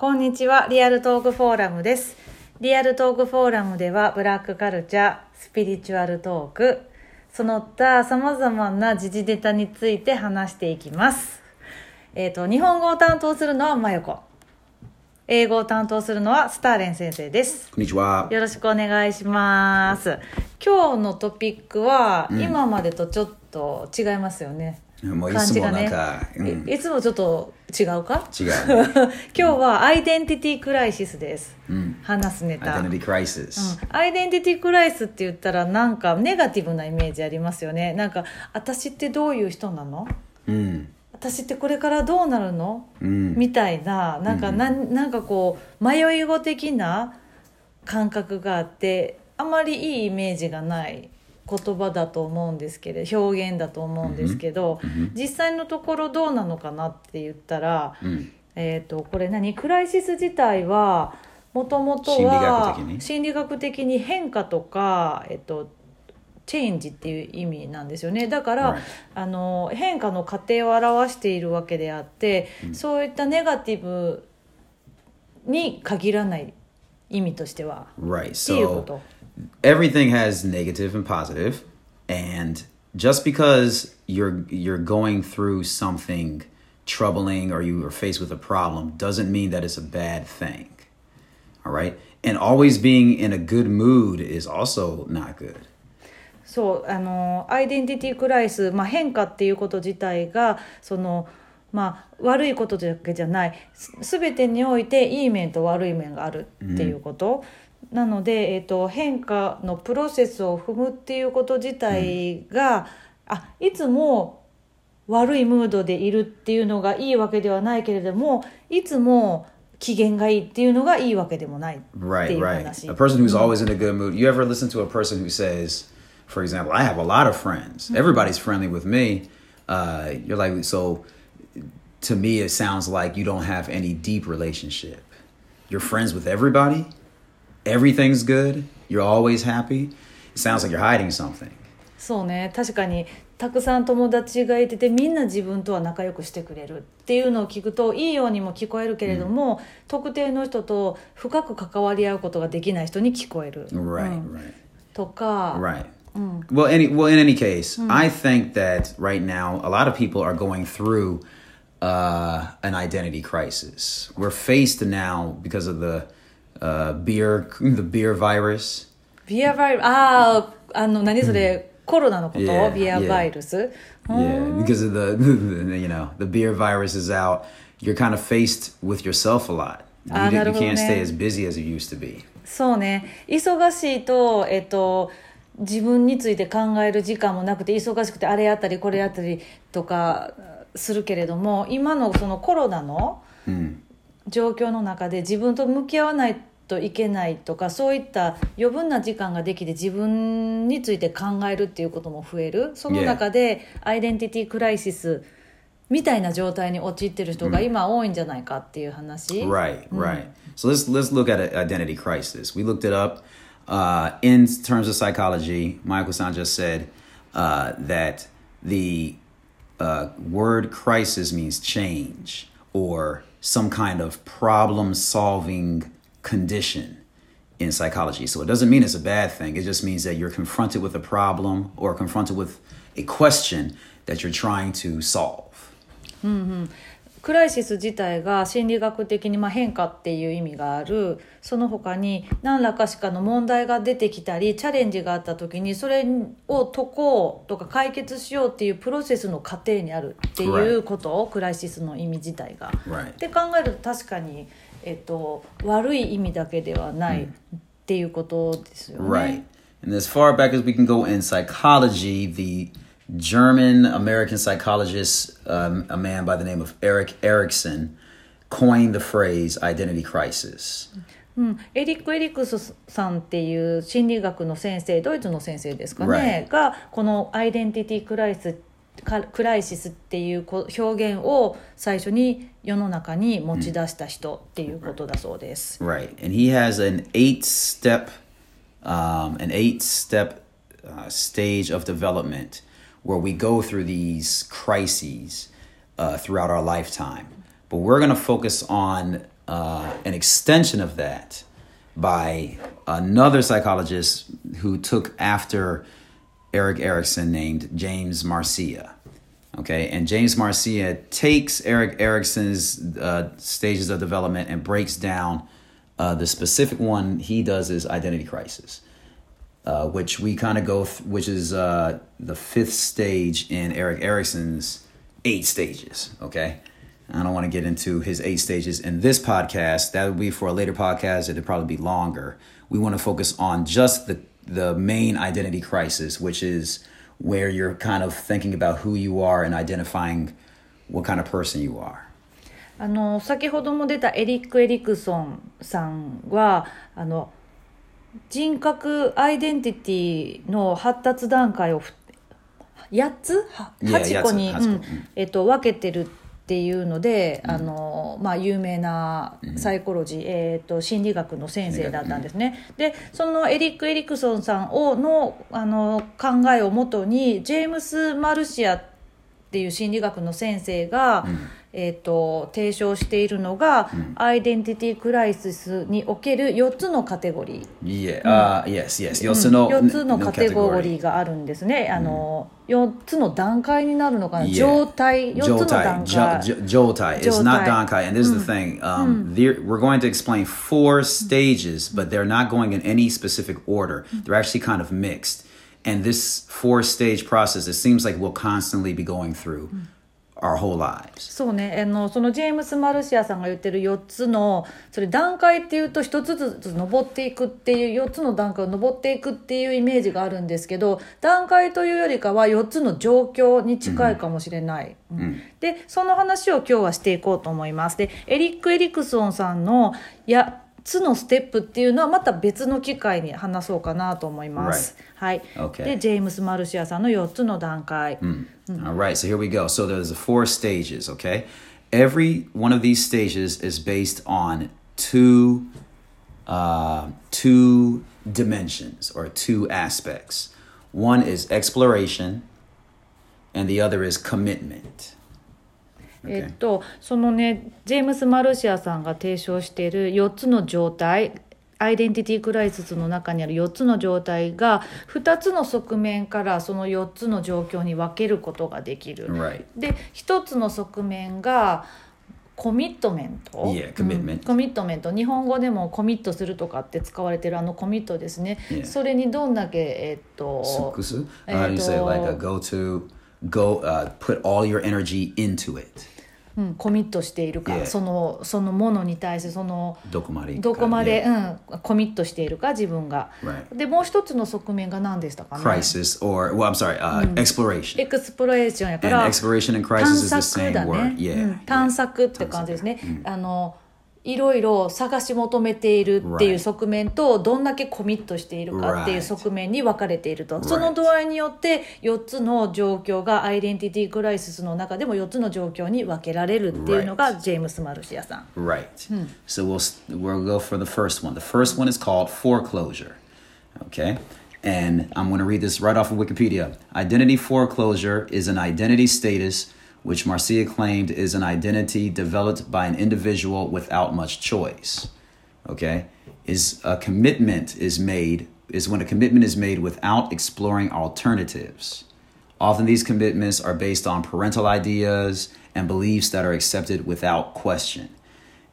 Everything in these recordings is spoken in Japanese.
こんにちは、リアルトークフォーラムです。リアルトークフォーラムでは、ブラックカルチャー、スピリチュアルトーク、その他様々な時事ネタについて話していきます。えっ、と、日本語を担当するのはまよこ。英語を担当するのはスターレン先生です。こんにちは。よろしくお願いします。今日のトピックは、今までとちょっと違いますよね。もういつもなんか、うん。いいつもちょっと違うか？違う 今日はアイデンティティクライシスです、話すネタ。Identity crisis、うん。アイデンティティクライスって言ったらなんかネガティブなイメージありますよね。なんか私ってどういう人なの？うん。私ってこれからどうなるの、うん。みたいな。なんか、なんなんかこう迷い子的な感覚があってあまりいいイメージがない言葉だと思うんですけれど表現だと思うんですけど、実際のところどうなのかなって言ったら、うん。えー、とこれ何？クライシス自体はもともと心理は学的に？心理学的に変化とか、えっとチェンジっていう意味なんですよねだから、Right. あの変化の過程を表しているわけであって、そういったネガティブに限らない意味としては Right. っていうこ So と。everything has negative and positive, and just because you're you're going through something troubling or you are faced with a problem doesn't mean that it's a bad thing. All right. And always being in a good mood is also not good. そうあのアイデンティティクライス、まあ、変化っていうこと自体がその、まあ、悪いことだけじゃないす全てにおいていい面と悪い面があるっていうこと、 なので、えー、と変化のプロセスを踏むっていうこと自体が、あいつも悪いムードでいるっていうのがいいわけではないけれどもいつも機嫌がいいっていうのがいいわけでもないってい Right, う right. 話。A person who's always in a good mood. You ever listen to a person who says, for example, I have a lot of friends. Everybody's friendly with me. Uh, you're like, so to me, it sounds like you don't have any deep relationship. You're friends with everybody. Everything's good. You're always happy. It sounds like you're hiding something. そうね確かにたくさん友達がいててみんな自分とは仲良くしてくれるっていうのを聞くといいようにも聞こえるけれども、特定の人と深く関わり合うことができない人に聞こえる、 Right, うん right. とか、 Right. Well, any well, in any case, I think that right now a lot of people are going through uh, an identity crisis. We're faced now because of the uh, beer, the beer virus. ビアバイルあああの何それ、コロナのこと、Yeah, ビアバイルス、Yeah, because of the, the you know the beer virus is out. You're kind of faced with yourself a lot. You, Ah, you なるほどね。can't stay as busy as you used to be. そうね忙しいとえっと自分について考える時間もなくて忙しくてあれやったりこれやったりとかするけれども今のそのコロナの状況の中で自分と向き合わないといけないとかそういった余分な時間ができて自分について考えるっていうことも増えるその中でアイデンティティクライシスみたいな状態に陥ってる人が今多いんじゃないかっていう話、Right, right. So let's let's look at an identity crisis. We looked it up uh, in terms of psychology. Michael-san just said uh, that the uh, word crisis means change or some kind of problem-solving condition in psychology. So it doesn't mean it's a bad thing. It just means that you're confronted with a problem or confronted with a question that you're trying to solve. Mm-hmm. クライシス自体が心理学的にまあ変化っていう意味があるその他に何らかしかの問題が出てきたりチャレンジがあった時にそれを解こうとか解決しようっていうプロセスの過程にあるっていうことをクライシスの意味自体が。Right. って考えると確かに、えっと、悪い意味だけではないっていうことですよね。Right. And as far back as we can go in psychology, the German American psychologist, um, a man by the name of Eric Erickson, coined the phrase identity crisis. うん、エリック・エリクスさんっていう心理学の先生ドイツの先生ですかね、Right. がこのアイデンティティクライスかクライシスっていうこ表現を最初に世の中に持ち出した人っていうことだそうです。Right. And he has an eight step, um, an eight step uh, stage of development where we go through these crises uh, throughout our lifetime. But we're going to focus on uh, an extension of that by another psychologist who took after Eric Erickson named James Marcia. Okay, and James Marcia takes Eric Erickson's uh, stages of development and breaks down uh, the specific one he does is identity crisis, uh, which we kind of go, th- which is uh, the fifth stage in Eric Erickson's eight stages. Okay, I don't want to get into his eight stages in this podcast. That would be for a later podcast. It'd probably be longer. We want to focus on just the the main identity crisis, which is where you're kind of thinking about who you are and identifying what kind of person you are. あの先ほども出たエリック・エリクソンさんはあの 人格アイデンティティの発達段階をふ8つ？はいや8個。に、うん。えっと、分けてるっていうので、あのまあ、有名なサイコロジー、えっと心理学の先生だったんですね。でそのエリック・エリクソンさんをのあの考えをもとにジェームス・マルシアっていう心理学の先生が、えー、と提唱しているのが、アイデンティティクライシスにおける4つのカテゴリー。Yeah. Uh, yes. Yes. 4つの4つのカテゴリーがあるんですね。あの4つの段階になるのかな、Yeah. 状態4つの段 Jotai. 階 Jo- jo- Jotai. It's not Jotai. Dankai. And this is the thing. Um, We're going to explain four stages, but they're not going in any specific order. They're actually kind of mixed. And this four stage process, it seems like we'll constantly be going through our whole lives. そうね。あのそのジェームス・マルシアさんが言ってる4つのそれ段階っていうと1つずつ登っていくっていう4つの段階を登っていくっていうイメージがあるんですけど段階というよりかは4つの状況に近いかもしれない、うん。でその話を今日はしていこうと思います。でエリック・エリクソンさんの8つのステップっていうのはまた別の機会に話そうかなと思います、はい.でジェームス・マルシアさんの4つの段階、All right, so here we go. So there's the four stages, okay? Every one of these stages is based on two uh, two dimensions or two aspects. One is exploration, and the other is commitment. えっと、そのねジェームス・マルシアさんが提唱している4つの状態アイデンティティクライシスの中にある4つの状態が2つの側面からその4つの状況に分けることができる。で1つの側面がコミットメント、Yeah, commitment. うんコミットメント日本語でもコミットするとかって使われてるあのコミットですね.それにどんだけえっと a go to go uh, put all your energy into it? うん、コミットしているか、Yeah. そのそのものに対してその Dokomari. どこまで、Yeah. うん、コミットしているか自分が。Right. でもう一つの側面が何でしたかね Crisis or well, I'm sorry, uh, exploration. エクスプロレーションやか And ら exploration and crisis 探 is the 索 same だね word. Yeah. うん探索って感じですね、あのいろいろ探し求めているっていう.側面とどんだけコミットしているかっていう.側面に分かれていると.その度合いによって4つの状況がアイデンティティクライシスの中でも4つの状況に分けられるっていうのがジェームス・マルシアさん Right. So we'll we'll go for the first one. The first one is called foreclosure. Okay. And I'm going to read this right off of Wikipedia. Identity foreclosure is an identity status which Marcia claimed is an identity developed by an individual without much choice. Okay? Is a commitment is made is when a commitment is made without exploring alternatives. Often these commitments are based on parental ideas and beliefs that are accepted without question.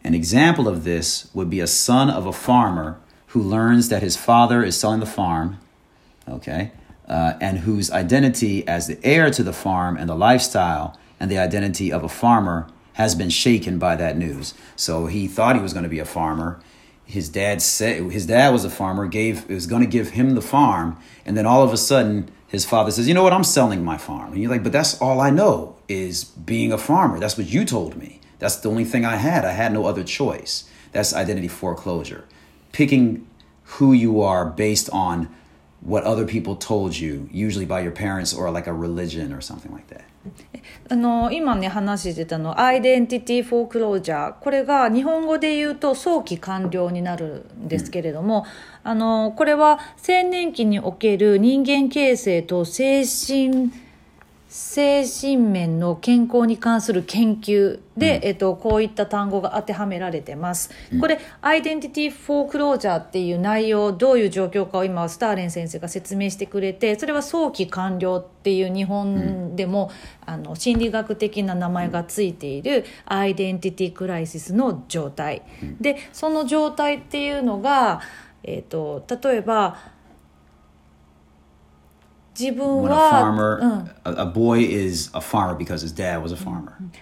An example of this would be a son of a farmer who learns that his father is selling the farm, okay, uh, and whose identity as the heir to the farm and the lifestyle and the identity of a farmer has been shaken by that news. So he thought he was going to be a farmer. His dad said his dad was a farmer, gave was going to give him the farm, and then all of a sudden his father says, "You know what? I'm selling my farm." And you're like, "But that's all I know is being a farmer. That's what you told me. That's the only thing I had. I had no other choice." That's identity foreclosure. Picking who you are based on what other people told you, usually by your parents or like a religion or something like that. あの今ね話してたのアイデンティティフォークロージャーこれが日本語で言うと早期完了になるんですけれども、あのこれは青年期における人間形成と精神 精神面の健康に関する研究で、えっと、こういった単語が当てはめられてます。これ、アイデンティティフォークロージャーっていう内容、どういう状況かを今、スターレン先生が説明してくれて、それは早期完了っていう日本でも、あの心理学的な名前がついているアイデンティティクライシスの状態。で、その状態っていうのが、えっと、例えば、自分は、farmer, うん.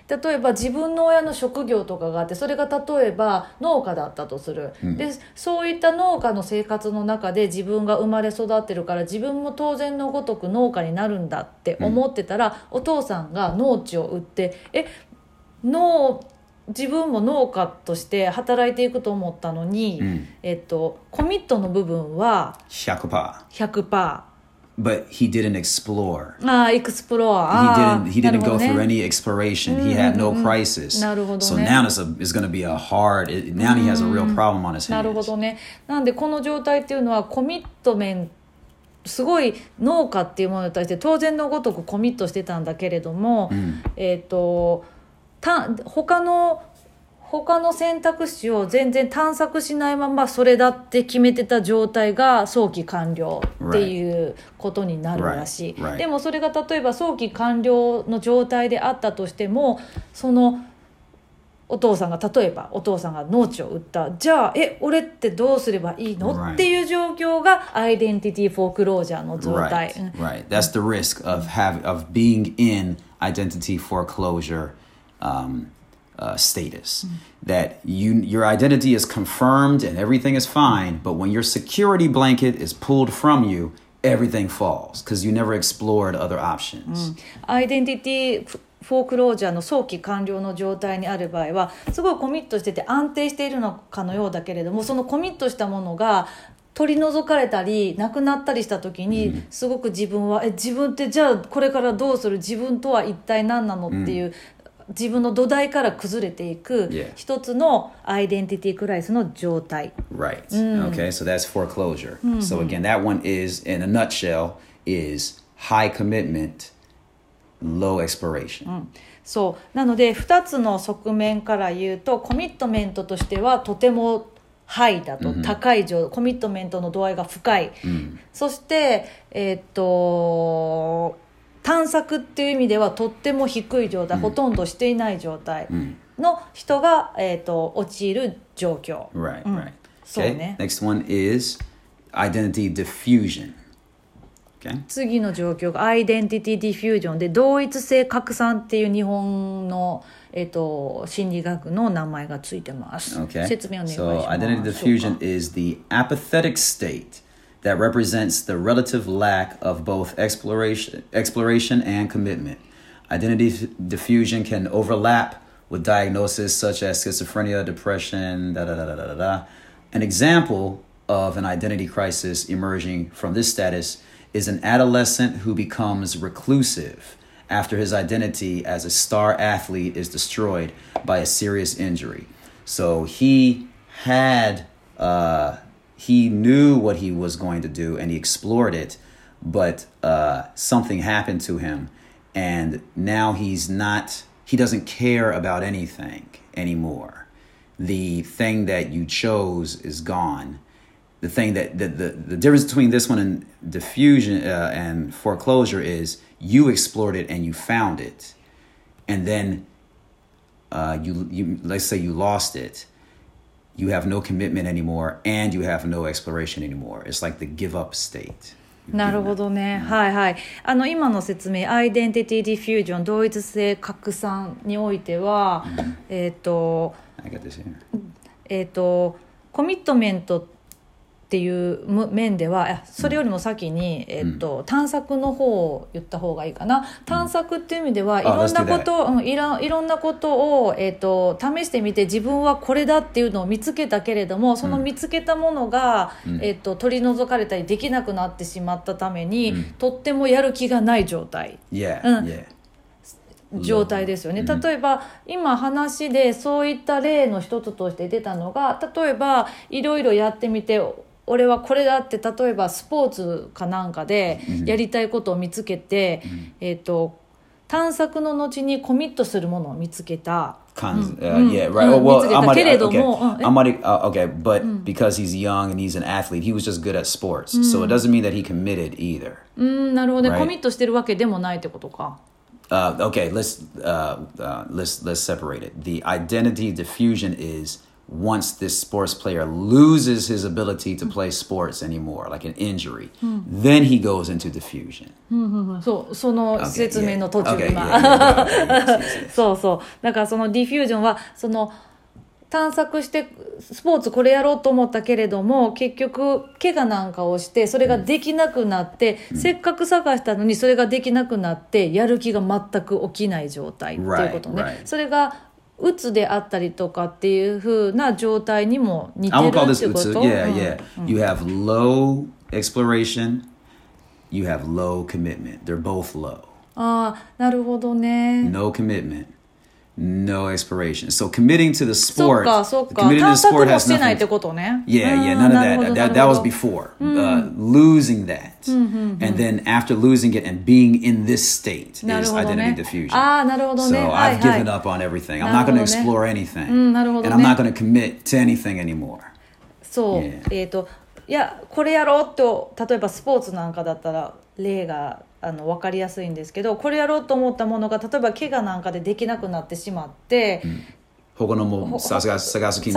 例えば自分の親の職業とかがあってそれが例えば農家だったとする、でそういった農家の生活の中で自分が生まれ育ってるから自分も当然のごとく農家になるんだって思ってたら、お父さんが農地を売ってえ農自分も農家として働いていくと思ったのに、えっと、コミットの部分は Shakupa. 100%。But he didn't explore. ああ、エクスプロ He didn't. ー He didn't go ね through any exploration. He had no crisis. So ね。now it's a, it's going to be a hard. Now he has a real problem on his なるほ hands. どねなんでこの状態っていうのはコミットメントすごい農家っていうものに対して当然のごとくコミットしてたんだけれども、えっ、とた他の他の選択肢を全然探索しないままそれだって決めてた状態が早期完了っていうことになるらしい、Right. でもそれが例えば早期完了の状態であったとしてもそのお父さんが例えばお父さんが農地を売ったじゃあえ俺ってどうすればいいの、Right. っていう状況がアイデンティティフォークロージャーの状態、Right, うん right. That's the risk of have of being in identity foreclosure um, uh, status. That you your identity is confirmed and everything is fine, but when your security blanket is pulled from you, everything falls because you never explored other options. アイデンティティフォークロージャーの早期完了の状態にある場合はすごいコミットしてて安定しているのかのようだけれどもそのコミットしたものが取り除かれたりなくなったりした時にすごく自分はえ自分ってじゃあこれからどうする自分とは一体何なのっていう、自分の土台から崩れていく.一つのアイデンティティクライスの状態。Right. Okay. So that's foreclosure. So again, that one is, in a nutshell, is high commitment, low exploration. そうなので2つの側面から言うとコミットメントとしてはとてもハイだと、高い状コミットメントの度合いが深い、そしてえーっと探索っていう意味ではとっても低い状態、ほとんどしていない状態の人が、えーっと陥る状況 Right. うん Right. そう Okay. ね Next one is identity diffusion. Okay. 次の状況がアイデンティティディフュージョンで同一性拡散っていう日本の、えっと心理学の名前がついてます。Okay. 説明お願いし So ます。identity diffusion is the apathetic state that represents the relative lack of both exploration, exploration and commitment. Identity diffusion can overlap with diagnoses such as schizophrenia, depression, da da da da da. da. An example of an identity crisis emerging from this status is an adolescent who becomes reclusive after his identity as a star athlete is destroyed by a serious injury. So he had, uh, he knew what he was going to do and he explored it, but uh, something happened to him. And now he's not, he doesn't care about anything anymore. The thing that you chose is gone the thing that the, the, the difference between this one and diffusion uh, and foreclosure is you explored it and you found it and then uh, you, you let's say you lost it you have no commitment anymore and you have no exploration anymore it's like the give up state なるほどね、はいはいあの今の説明アイデンティティディフュージョン同一性拡散においては、えっ、とえっ、とコミットメントっていうむ面ではあそれよりも先に、えっと探索の方を言った方がいいかな。探索っていう意味では、いあろんなこと、うん、いろいろんなことを、えっと試してみて自分はこれだっていうのを見つけたけれどもその見つけたものが、えっと取り除かれたりできなくなってしまったために、とってもやる気がない状態。Mm. yeah 状態ですよね、例えば今話でそういった例の一つとして出たのが例えばいろいろやってみて俺はこれだって例えばスポーツかなんかでやりたいことを見つけて、えっ、と探索の後にコミットするものを見つけた Cons- uh, yeah, right. Mm, well, Amari, keredo okay. mo, uh, eh. Amari, uh, okay, but because he's young and he's an athlete, he was just good at sports. So it doesn't mean that he committed either. うんなるほどね、Right. コミットしてるわけでもないってことか Uh, okay, let's uh, uh, let's let's separate it. The identity diffusion is once this sports player loses his ability to play sports anymore, like an injury, then he goes into diffusion. そう、その説明の途中で。そうそう。だからそのディフュージョンは、その探索してスポーツこれやろうと思ったけれども、結局、怪我なんかをして、それができなくなって、せっかく探したのにそれができなくなって、やる気が全く起きない状態っていうことね。それがうつであったりとかっていうふうな状態にも似て I る would call っ this てこと utsu. Yeah, うん yeah. You have low exploration. You have low commitment. They're both low. ああなるほどね No commitment. No exploration. So committing to the そっ sport, かそっか committing to 探 the 索 sport も has してないっ nothing. てことね Yeah, うん yeah, none of なるほ that. ど That, なる that ほ was ど before. Uh, losing that. And then after losing it and being in this state なる is ほど identity ね diffusion. ああなるほど So ねはい I've はい given up on everything. I'm な not るほどね。 going to explore anything. うんなるほどね。 And I'm not going to commit to anything anymore. そう、 Yeah. えっ、といやこれやろうと例えばスポーツなんかだったら例が あの分かりやすいんですけどこれやろうと思ったものが例えば怪我なんかでできなくなってしまって、他のも探す探す気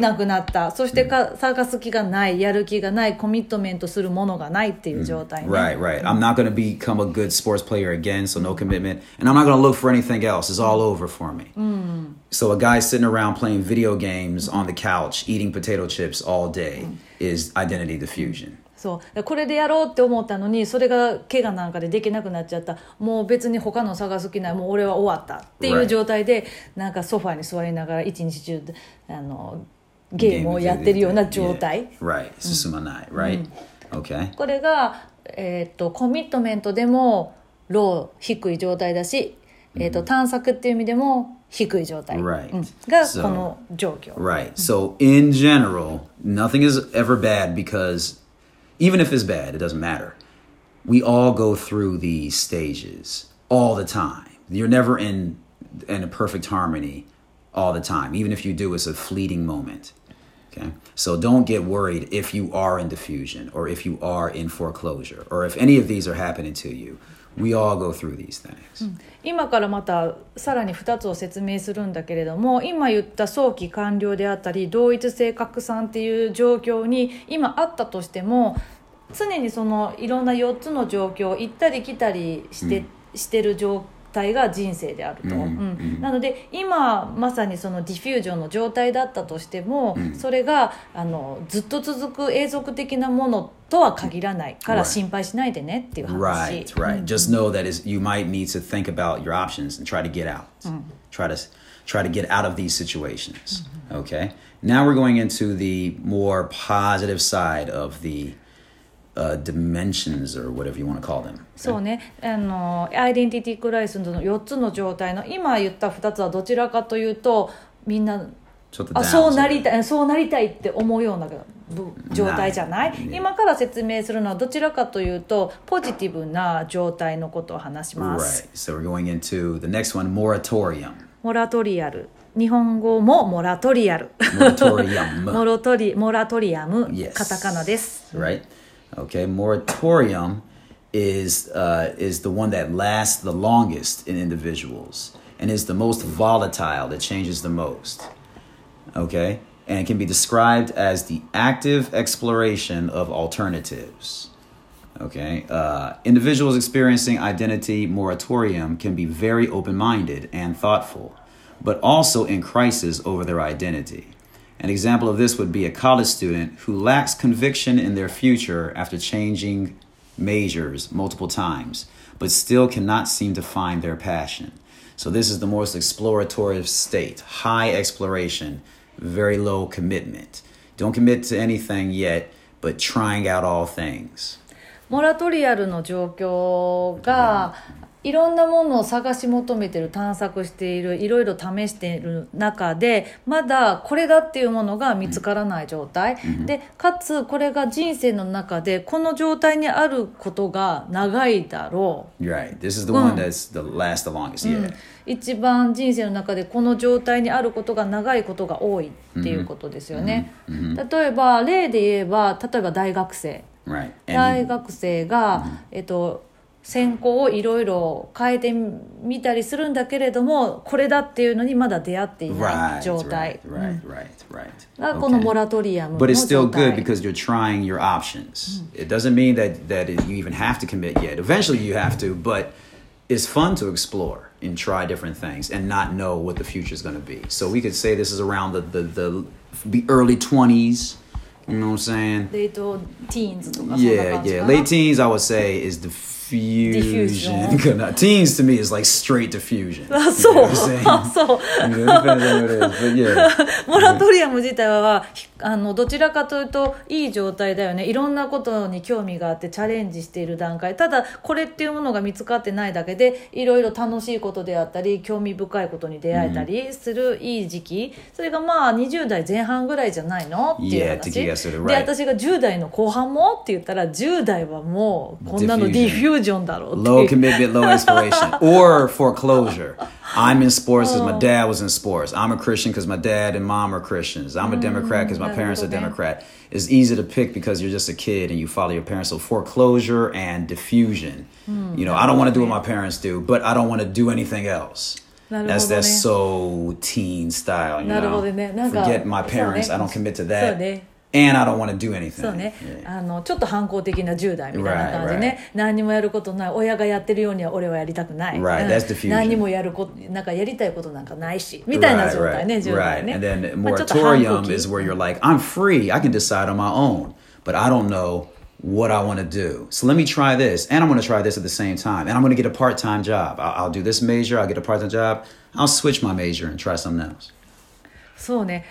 なくなったそしてか、探す気がないやる気がないコミットメントするものがないっていう状態ね、Right, right. I'm not going to become a good sports player again, so no commitment. And I'm not going to look for anything else. It's all over for me. So a guy sitting around playing video games on the couch, eating potato chips all day is identity diffusion. そうでこれでやろうって思ったのにそれが怪我なんかでできなくなっちゃったもう別に他の探す気ないもう俺は終わったっていう Right. 状態でなんかソファに座りながら一日中あのゲームをやってるような状態. Right. Susumanai, right? Okay. これが、えー、とコミットメントでもロー低い状態だし、えー、と探索っていう意味でも低い状態、Right. うんがこの状況、Right. So in general, nothing is ever bad because even if it's bad, it doesn't matter. We all go through these stages all the time. You're never in in a perfect harmony all the time. Even if you do, it's a fleeting moment. Okay. So don't get worried if you are in diffusion or if you are in foreclosure or if any of these are happening to you. We all go through these things. 今からまたさらに2つを説明するんだけれども今言った早期完了であったり同一性拡散っていう状況に今あったとしても常にそのいろんな4つの状況を行ったり来たりして,、してる状態が人生であると、うんなので今まさにそのディフュージョンの状態だったとしても、それがあのずっと続く永続的なものとは限らないから.心配しないでねっていう話。Right, right. Just know that is you might need to think about your options and try to get out. Try to try to get out of these situations. Okay. Now we're going into the more positive side of the uh, dimensions or whatever you want to call them. そうねあのアイデンティティクライスの4つの状態の今言った2つはどちらかというとみんなちょっとあそうなりたいそうなりたいって思うようなぶ状態じゃない？今から説明するのはどちらかというとポジティブな状態のことを話しま Right. す So we're going into the next one, moratorium. モラトリアル日本語もモラトリアル Moratorium. モロトリモラトリアム.カタカナです right? Okay, moratorium is uh, is the one that lasts the longest in individuals and is the most volatile that changes the most. Okay, and it can be described as the active exploration of alternatives. Okay, uh, individuals experiencing identity moratorium can be very open minded and thoughtful, but also in crisis over their identity. An example of this would be a college student who lacks conviction in their future after changing majors multiple times, but still cannot seem to find their passion. So, this is the most explorative state high exploration, very low commitment. Don't commit to anything yet, but trying out all things. モラトリアルの状況が いろんなものを探し求めてる探索しているいろいろ試している中でまだこれだっていうものが見つからない状態、でかつこれが人生の中でこの状態にあることが長いだろう。You're right. This is the one that's the last the longest. Yeah. 一番人生の中でこの状態にあることが長いことが多いっていうことですよね、例えば例で言えば例えば大学生。Right. 大学生が、えっと専攻をいろいろ変えてみたりするんだけれどもこれだっていうのにまだ出会っていない状態.がこの.モラトリアムの But it's 状 still good 態 because you're trying your options. It doesn't mean that that you even have to commit yet. Eventually, you have to, but it's fun to explore and try different things and not know what the future is going to be. So we could say this is around the the the, the early twenties. You know what I'm saying? レイトティーンズとかそんな Yeah, yeah. Late teens, I would say, is diffusion. teens to me is like straight diffusion. あ そう?あそう.モラトリアム自体はひあのどちらかというといい状態だよねいろんなことに興味があってチャレンジしている段階ただこれっていうものが見つかってないだけでいろいろ楽しいことであったり興味深いことに出会えたりするいい時期、それがまあ20代前半ぐらいじゃないの？っていう話で.私が10代の後半も？って言ったら10代はもうこんなのディフュージョだろうって Low いう commitment, low inspiration, or foreclosure. I'm in sports because my dad was in sports. I'm a Christian because my dad and mom are Christians. I'm a Democrat because my parents are なるほどね。 Democrat. It's easy to pick because you're just a kid and you follow your parents. So foreclosure and diffusion. You know, I don't want to do what my parents do, but I don't want to do anything else. なるほどね。 That's that's so teen style. You なるほ know, どね。なんか forget my そうね parents. I don't commit to そう that, ね and I don't want to do anything. そうね、 Yeah. あのちょっと反抗的な10代みたいな感じでね、 Right, 何にもやることない親がやってるようには俺はやりたくない、 Right, うん that's diffusion. 何にもやることなんかやりたいことなんかないしみたいな状態ね、 right, 10代 right. ね And then まあちょっと反抗 moratorium 期 is where you're like, I'm free. I can decide on my own, but I don't know what I want to do. So let me try this, and I'm going to try this at the same time, and I'm going to get a part-time job. I'll, I'll do this major. I'll get a part-time job. I'll switch my major and try something else. そうね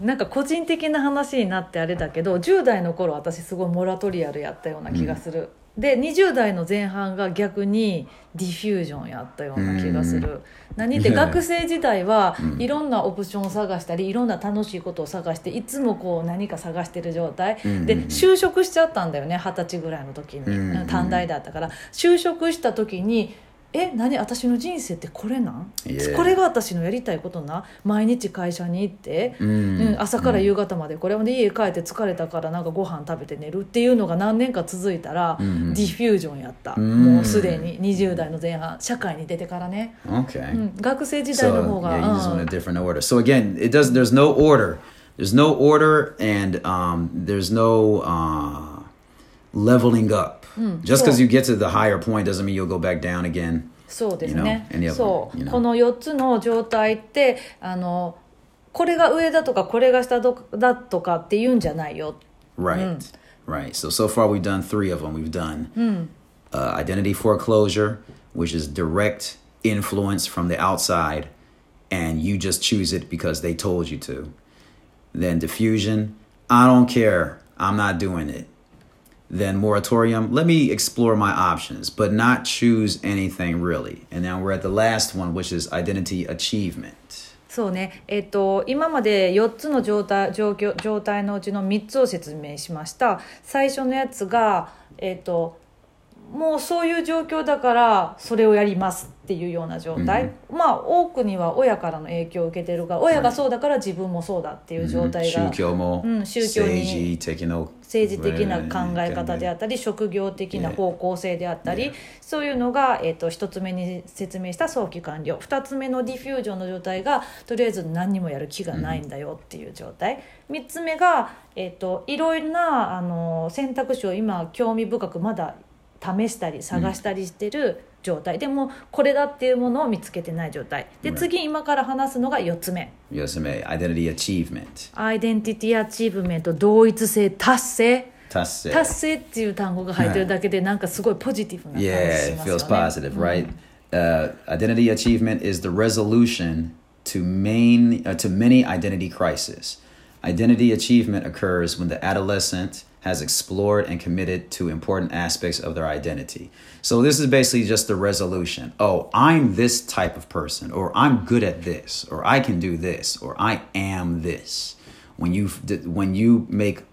なんか個人的な話になってあれだけど10代の頃私すごいモラトリアルやったような気がする、で20代の前半が逆にディフュージョンやったような気がする、何って学生時代はいろんなオプションを探したりいろんな楽しいことを探していつもこう何か探してる状態、で就職しちゃったんだよね二十歳ぐらいの時に、うん。短大だったから。就職した時にえ何？私の人生ってこれなん？Yeah. これが私のやりたいことな毎日会社に行って、うん朝から夕方までこれで家帰って疲れたからなんかご飯食べて寝るっていうのが何年か続いたら、ディフュージョンやった、んもうすでに20代の前半社会に出てからね、Okay. うん、学生時代の So 方が、yeah, you just うん want a different order. So again, it does. There's no order. There's no order, and um, there's no uh, leveling up. Just because so- you get to the higher point doesn't mean you'll go back down again. そうですね You know, any of them, そう、 you know. この4つの状態ってあのこれが上だとかこれが下だとかっていうんじゃないよ Right. Right. So so far we've done three of them. We've done uh, identity foreclosure, which is direct influence from the outside, and you just choose it because they told you to. Then diffusion, I don't care. I'm not doing it. Then moratorium, let me explore my options, but not choose anything really. And now we're at the last one, which is identity achievement. そうね、えっと今まで4つの状態状況状態のうちの3つを説明しました最初のやつが、えっと もうそういう状況だからそれをやりますっていうような状態、まあ多くには親からの影響を受けてるが親がそうだから自分もそうだっていう状態が、宗教も、うん宗教に政治的な政治的な考え方であったり職業的な方向性であったりそういうのが、えー、と1つ目に説明した早期完了。2つ目のディフュージョンの状態がとりあえず何にもやる気がないんだよっていう状態、3つ目が、えー、といろいろなあの選択肢を今興味深くまだ試したり探したりしてる状態、でもこれだっていうものを見つけてない状態で次今から話すのが4つ目 Yes, ma'am. Identity achievement. アイデンティティアチーブメント同一性達成達成達成っていう単語が入ってるだけでなんかすごいポジティブな感じ Yeah, し it ますよ feels ね。positive, right? Uh, identity achievement is the resolution to main uh, to many identity crises. Identity achievement occurs when the adolescent has explored and committed to important aspects of their identity. So this is basically just the resolution. Oh, I'm this type of person, or I'm good at this, or I can do this, or I am this. When you when you make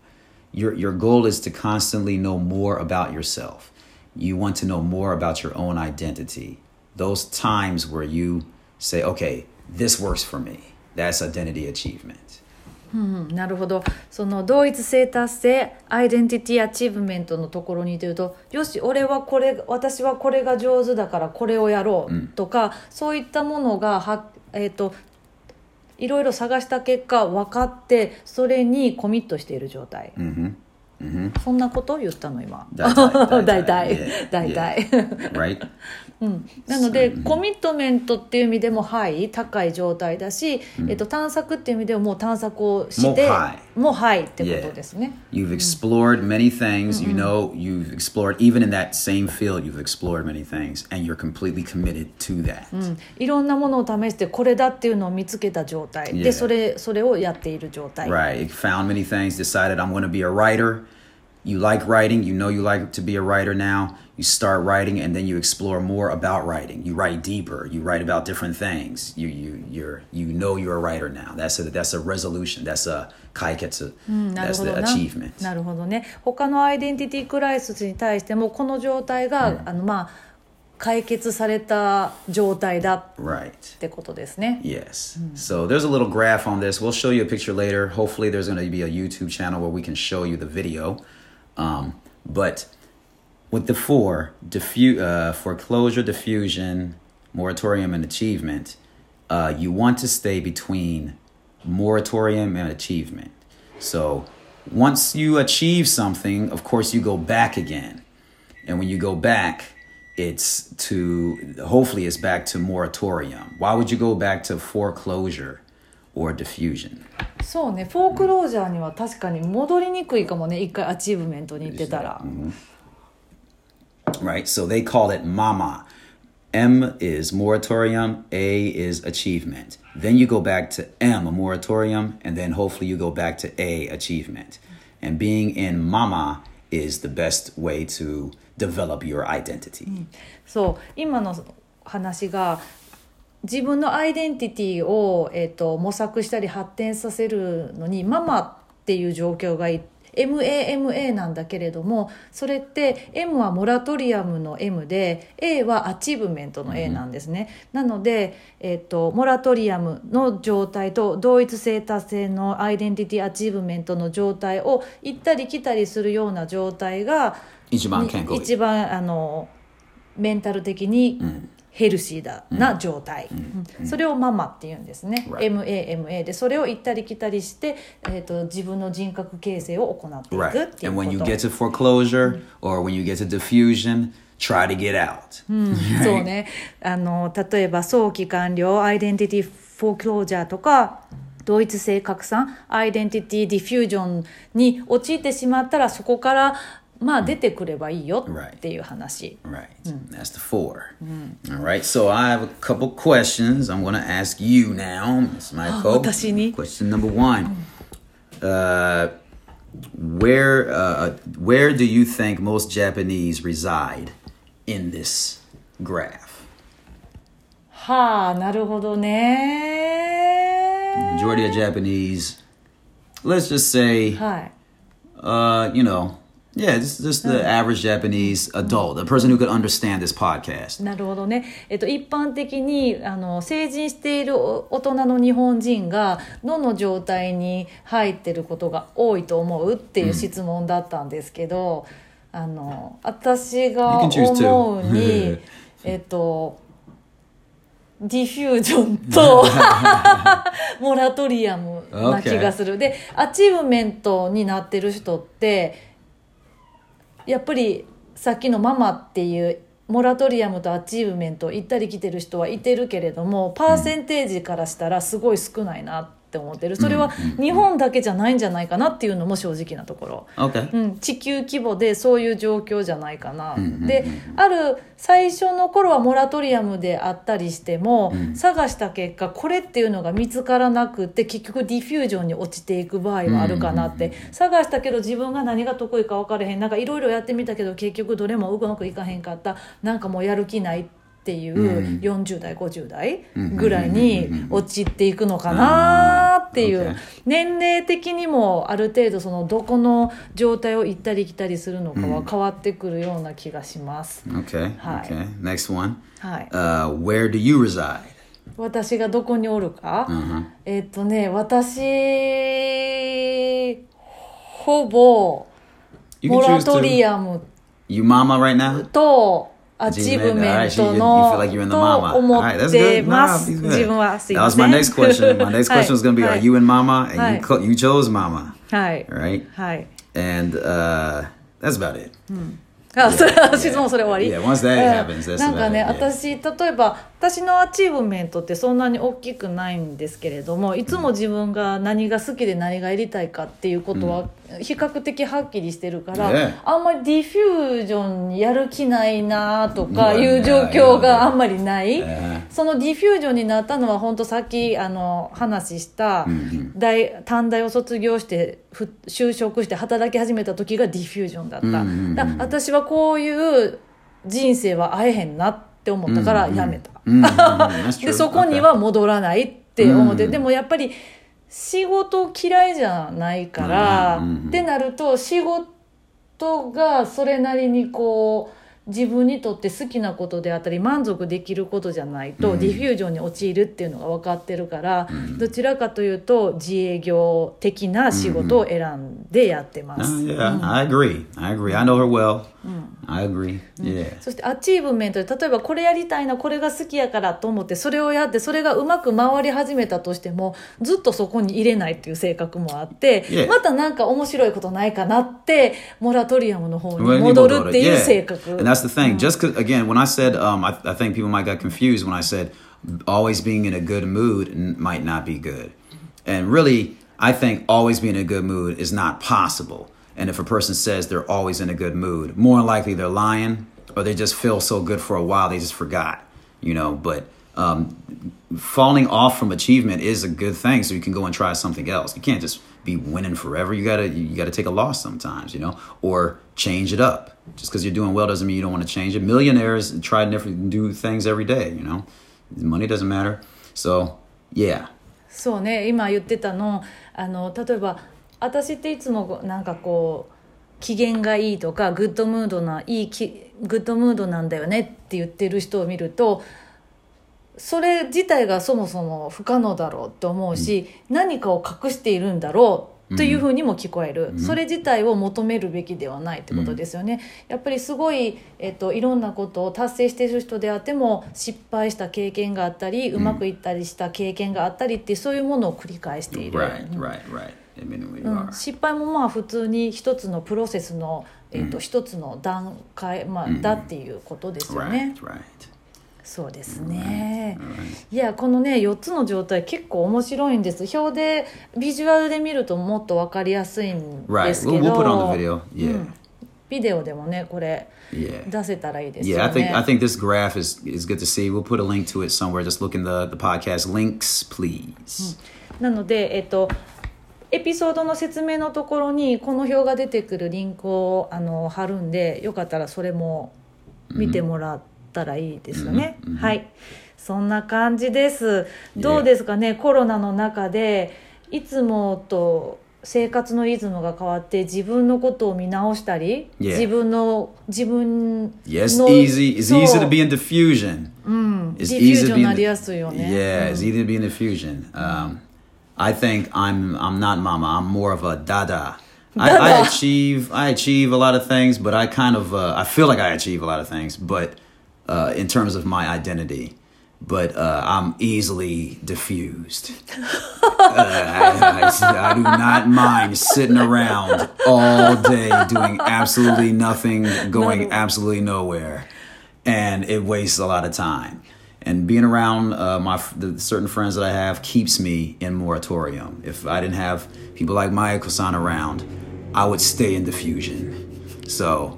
your your goal is to constantly know more about yourself. You want to know more about your own identity. Those times where you say, "Okay, this works for me." That's identity achievement. うん、なるほど。その同一性達成アイデンティティアチーブメントのところに言うとよし俺はこれ私はこれが上手だからこれをやろうとか、そういったものがは、えー、といろいろ探した結果分かってそれにコミットしている状態、Mm-hmm. Mm-hmm. そんなこと言ったの今？大体大体。大体。Right? なので、コミットメントっていう意味でもはい高い状態だし、えっと、探索っていう意味でももう探索をしてもうはいもうはいってことですね、You've explored many things. You know, you've explored, even in that same field, you've explored many things, and you're completely committed to that. いろんなものを試してこれだっていうのを見つけた状態 Yeah. でそれそれをやっている状態、Right. Found many things, decided, I'm going to be a writer. You like writing. You know you like to be a writer now. You start writing, and then you explore more about writing. You write deeper. You write about different things. You you you're you know you're a writer now. That's a that's a resolution. That's a kaiketsu. なる That's ほど the な achievement. なるほどね他のアイデンティティクライシスに対してもこの状態が、あのまあ解決された状態だっ Right. てことですね Yes. So there's a little graph on this. We'll show you a picture later. Hopefully, there's going to be a YouTube channel where we can show you the video. Um, but with the four diffu- uh, foreclosure, diffusion, moratorium, and achievement, uh, you want to stay between moratorium and achievement. So once you achieve something, of course, you go back again. And when you go back, it's to hopefully it's back to moratorium. Why would you go back to foreclosure or diffusion? そうねフォークロージャーには確かに戻りにくいかもね一回アチーブメントに行ってたら、 Right? So they call it mama. M is moratorium, A is achievement. Then you go back to M, a moratorium, and then hopefully you go back to A, achievement. And being in mama is the best way to develop your identity. そう今の話が 自分のアイデンティティを、えー、と模索したり発展させるのにママっていう状況がい MAMA なんだけれどもそれって M はモラトリアムの M で A は achievement の A なんですね、なので、えっとモラトリアムの状態と同一性達成の identity achievement の状態を行ったり来たりするような状態が一番健康一番あのメンタル的にヘルシーだな状態、うん。それをママって言うんですね、Right. MAMA でそれを行ったり来たりして、えー、と自分の人格形成を行っていく Right. っていう And こ when you と get to foreclosure or when you get to diffusion, try to get out. そうね。あの例えば早期完了アイデンティティフォークロージャーとか同一性拡散アイデンティティディフュージョンに陥ってしまったらそこからまあ出てくればいいよっていう話、 Right. That's the 4 All right. So I have a couple questions I'm going to ask you now, Miss Michael. 私に? Question number one. Uh, where uh, where do you think most Japanese reside in this graph? はあなるほどね Majority of Japanese, let's just say, はい uh, you know, yeah, just, just the average Japanese adult, a person who could understand this podcast. なるほどね、えっと、一般的にあの成人しているお大人の日本人がどの状態に入ってることが多いと思うっていう質問だったんですけど、あの私が.思うにえっとdiffusion と モラトリアムな気がする。で achievement になってる人ってやっぱりさっきのママっていうモラトリアムと achievement 行ったり来てる人はいてるけれどもパーセンテージからしたらすごい少ないなっって思ってる。それは日本だけじゃないんじゃないかなっていうのも正直なところ。Okay. うん、地球規模でそういう状況じゃないかな、である最初の頃はモラトリアムであったりしても、探した結果これっていうのが見つからなくて結局ディフュージョンに落ちていく場合はあるかなって、探したけど自分が何が得意か分からへん。なんかいろいろやってみたけど結局どれもうまくいかへんかった。なんかもうやる気ない。っていう40代50代ぐらいに陥っていくのかなっていう、年齢的にもある程度そのどこの状態を行ったり来たりするのかは変わってくるような気がします、Okay. Okay. Next one. はい、Uh, where do you reside? 私がどこにおるか、Uh-huh. えっとね私ほぼモラトリ.アム You mama right now? とアチーブメントのと.思って.ます.自分はすい That ま was せ my ん next question. My next はい question was going to be, は are い you and mama? And you, you chose mama, はい、right? はい、And uh, that's about it. あ、それは質問それ終わり Yeah, once that うん happens, that's なんかね.私例えば私の achievement ってそんなに大きくないんですけれどもいつも自分が何が好きで何がやりたいかっていうことは比較的はっきりしてるから、Yeah. あんまり diffusion にやる気ないなとかいう状況があんまりない.その diffusion になったのは本当さっきあの話した大短大を卒業してふ就職して働き始めた時が diffusion だった、うんうんうんだ私はこういう人生は会えへんなって思ったからやめた、Mm. でそこに.は戻らないって思って、うんでもやっぱり仕事嫌いじゃないから、うんうんうんってなると仕事がそれなりにこう自分にとって好きなことであったり満足できることじゃないと、 diffusion に陥るっていうのが分かってるから、どちらかというと自営業的な仕事を選んでやってます。Uh, I agree. I agree. I know her well. I agree. Yeah. そしてアチーブメントで例えばこれやりたいなこれが好きやからと思ってそれをやってそれがうまく回り始めたとしてもずっとそこに入れないっていう性格もあって、Yeah. またなんか面白いことないかなってモラトリアムの方に戻るっていう.性格。And that's the thing. Just 'cause- again, when I said, um, I, I think people might get confused when I said always being in a good mood might not be good. And really, I think always being in a good mood is not possible. And if a person says they're always in a good mood, more than likely they're lying or they just feel so good for a while they just forgot, you know. But um, falling off from achievement is a good thing, so you can go and try something else. You can't just be winning forever. You gotta you gotta take a loss sometimes, you know, or change it up. Just because you're doing well doesn't mean you don't want to change it. Millionaires try different do things every day, you know. Money doesn't matter. So yeah, そうね今言ってたのあの例えば 私っていつもなんかこう機嫌がいいとかグッドムードないいきグッドムードなんだよねって言ってる人を見るとそれ自体がそもそも不可能だろうって思うし、何かを隠しているんだろうというふうにも聞こえる、それ自体を求めるべきではないってことですよね、やっぱりすごい、えっと、いろんなことを達成している人であっても失敗した経験があったり、うまくいったりした経験があったりってそういうものを繰り返している、right, right, right. うん.失敗もまあ普通に一つのプロセスの、えっと一つの段階、まあだっていうことですよね。Right, right. そうですね。いやこのね4つの状態結構面白いんです。表でビジュアルで見るともっと分かりやすいん.ですけど。ビデオでもねこれ.出せたらいいですよ Yeah, I ね。think I think this graph is is good to see. We'll put a link to it somewhere. Just look in the the podcast links, please. なのでえっとエピソードの説明のところにこの表が出てくるリンクをあの貼るんでよかったらそれも見てもらったらいいですよね。はいそんな感じです。どうですかね、コロナの中でいつもと生活のリズムが変わって自分のことを見直したり.自分の自分 Yes, の easy. It's easy to be in diffusion. うん、ディフュージョンなりやすいよね。Yeah, it's easy to be in diffusion. Um, I think I'm I'm not mama. I'm more of a dada. I, I achieve I achieve a lot of things, but I kind of uh, I feel like I achieve a lot of things, but uh, in terms of my identity. But uh, I'm easily diffused. Uh, I, I- I do not mind sitting around all day doing absolutely nothing, going absolutely nowhere, and it wastes a lot of time. And being around uh, my the certain friends that I have keeps me in moratorium. If I didn't have people like Maya Kosan around, I would stay in diffusion. So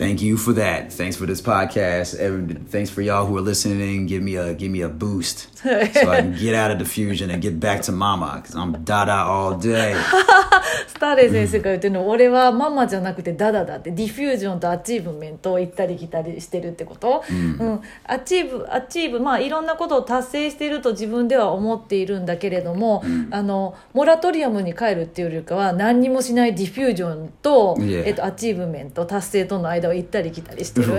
thank you for that. Thanks for this podcast. Every, thanks for y'all who are listening. Give me a give me a boost so I can get out of diffusion and get back to mama because I'm dada all day. スターレイ先生が言ってるの、俺はママじゃなくてダダだってディフュージョンとアチーブメントを行ったり来たりしてるってこと、うんアチーブアチーブまあいろんなことを達成していると自分では思っているんだけれども、あのモラトリアムに帰るっていうよりかは何にもしないディフュージョンと、Yeah. えっと、アチーブメント達成との間を行ったり来たりしてる. っ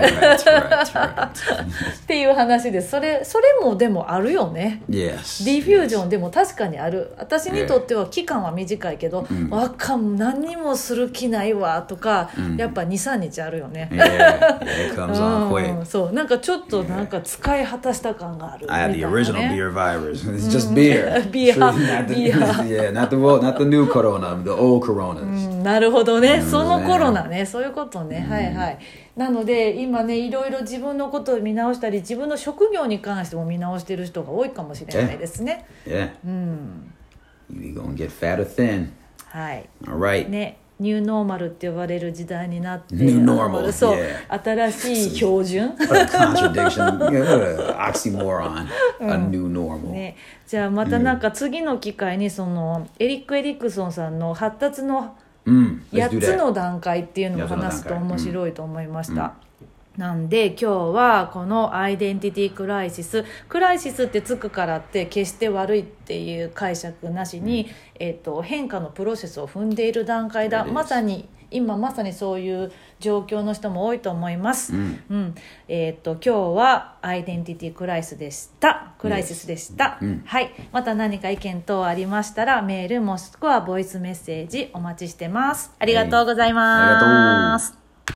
ていう話ですそれそれもでもあるよね。Yes. ディフュージョンでも確かにある。私にとっては期間は短いけど、わかん何にもする気ないわとか、やっぱ23日あるよね、Yeah, yeah, うん.そう。なんかちょっとなんか使い果たした感がある I have み the original ね beer virus. It's just beer. Beer. not the, yeah, not the not the new corona, the old んなるほどね、うんそのコロナね。そういうことね、はいはいなので今ねいろいろ自分のことを見直したり自分の職業に関しても見直してる人が多いかもしれないですね Yeah. You gonna get fat or thin. はい All right. ねニューノーマルって呼ばれる時代になって、そう、yeah. 新しい標準 contradiction. A new normal. ね、じゃあまたなんか次の機会にそのエリック・エリクソンさんの発達の Mm, let's 8 do つ.の段階っていうのを話すと面白いと思いました。なんで今日はこのアイデンティティクライシスクライシスってつくからって決して悪いっていう解釈なしに、えっと変化のプロセスを踏んでいる段階だ.まさに今まさにそういう状況の人も多いと思います、うん。えっと今日はアイデンティティクライスでした。クライシスでした、はい。また何か意見等ありましたらメールもしくはボイスメッセージお待ちしてます。ありがとうございます、ありがとう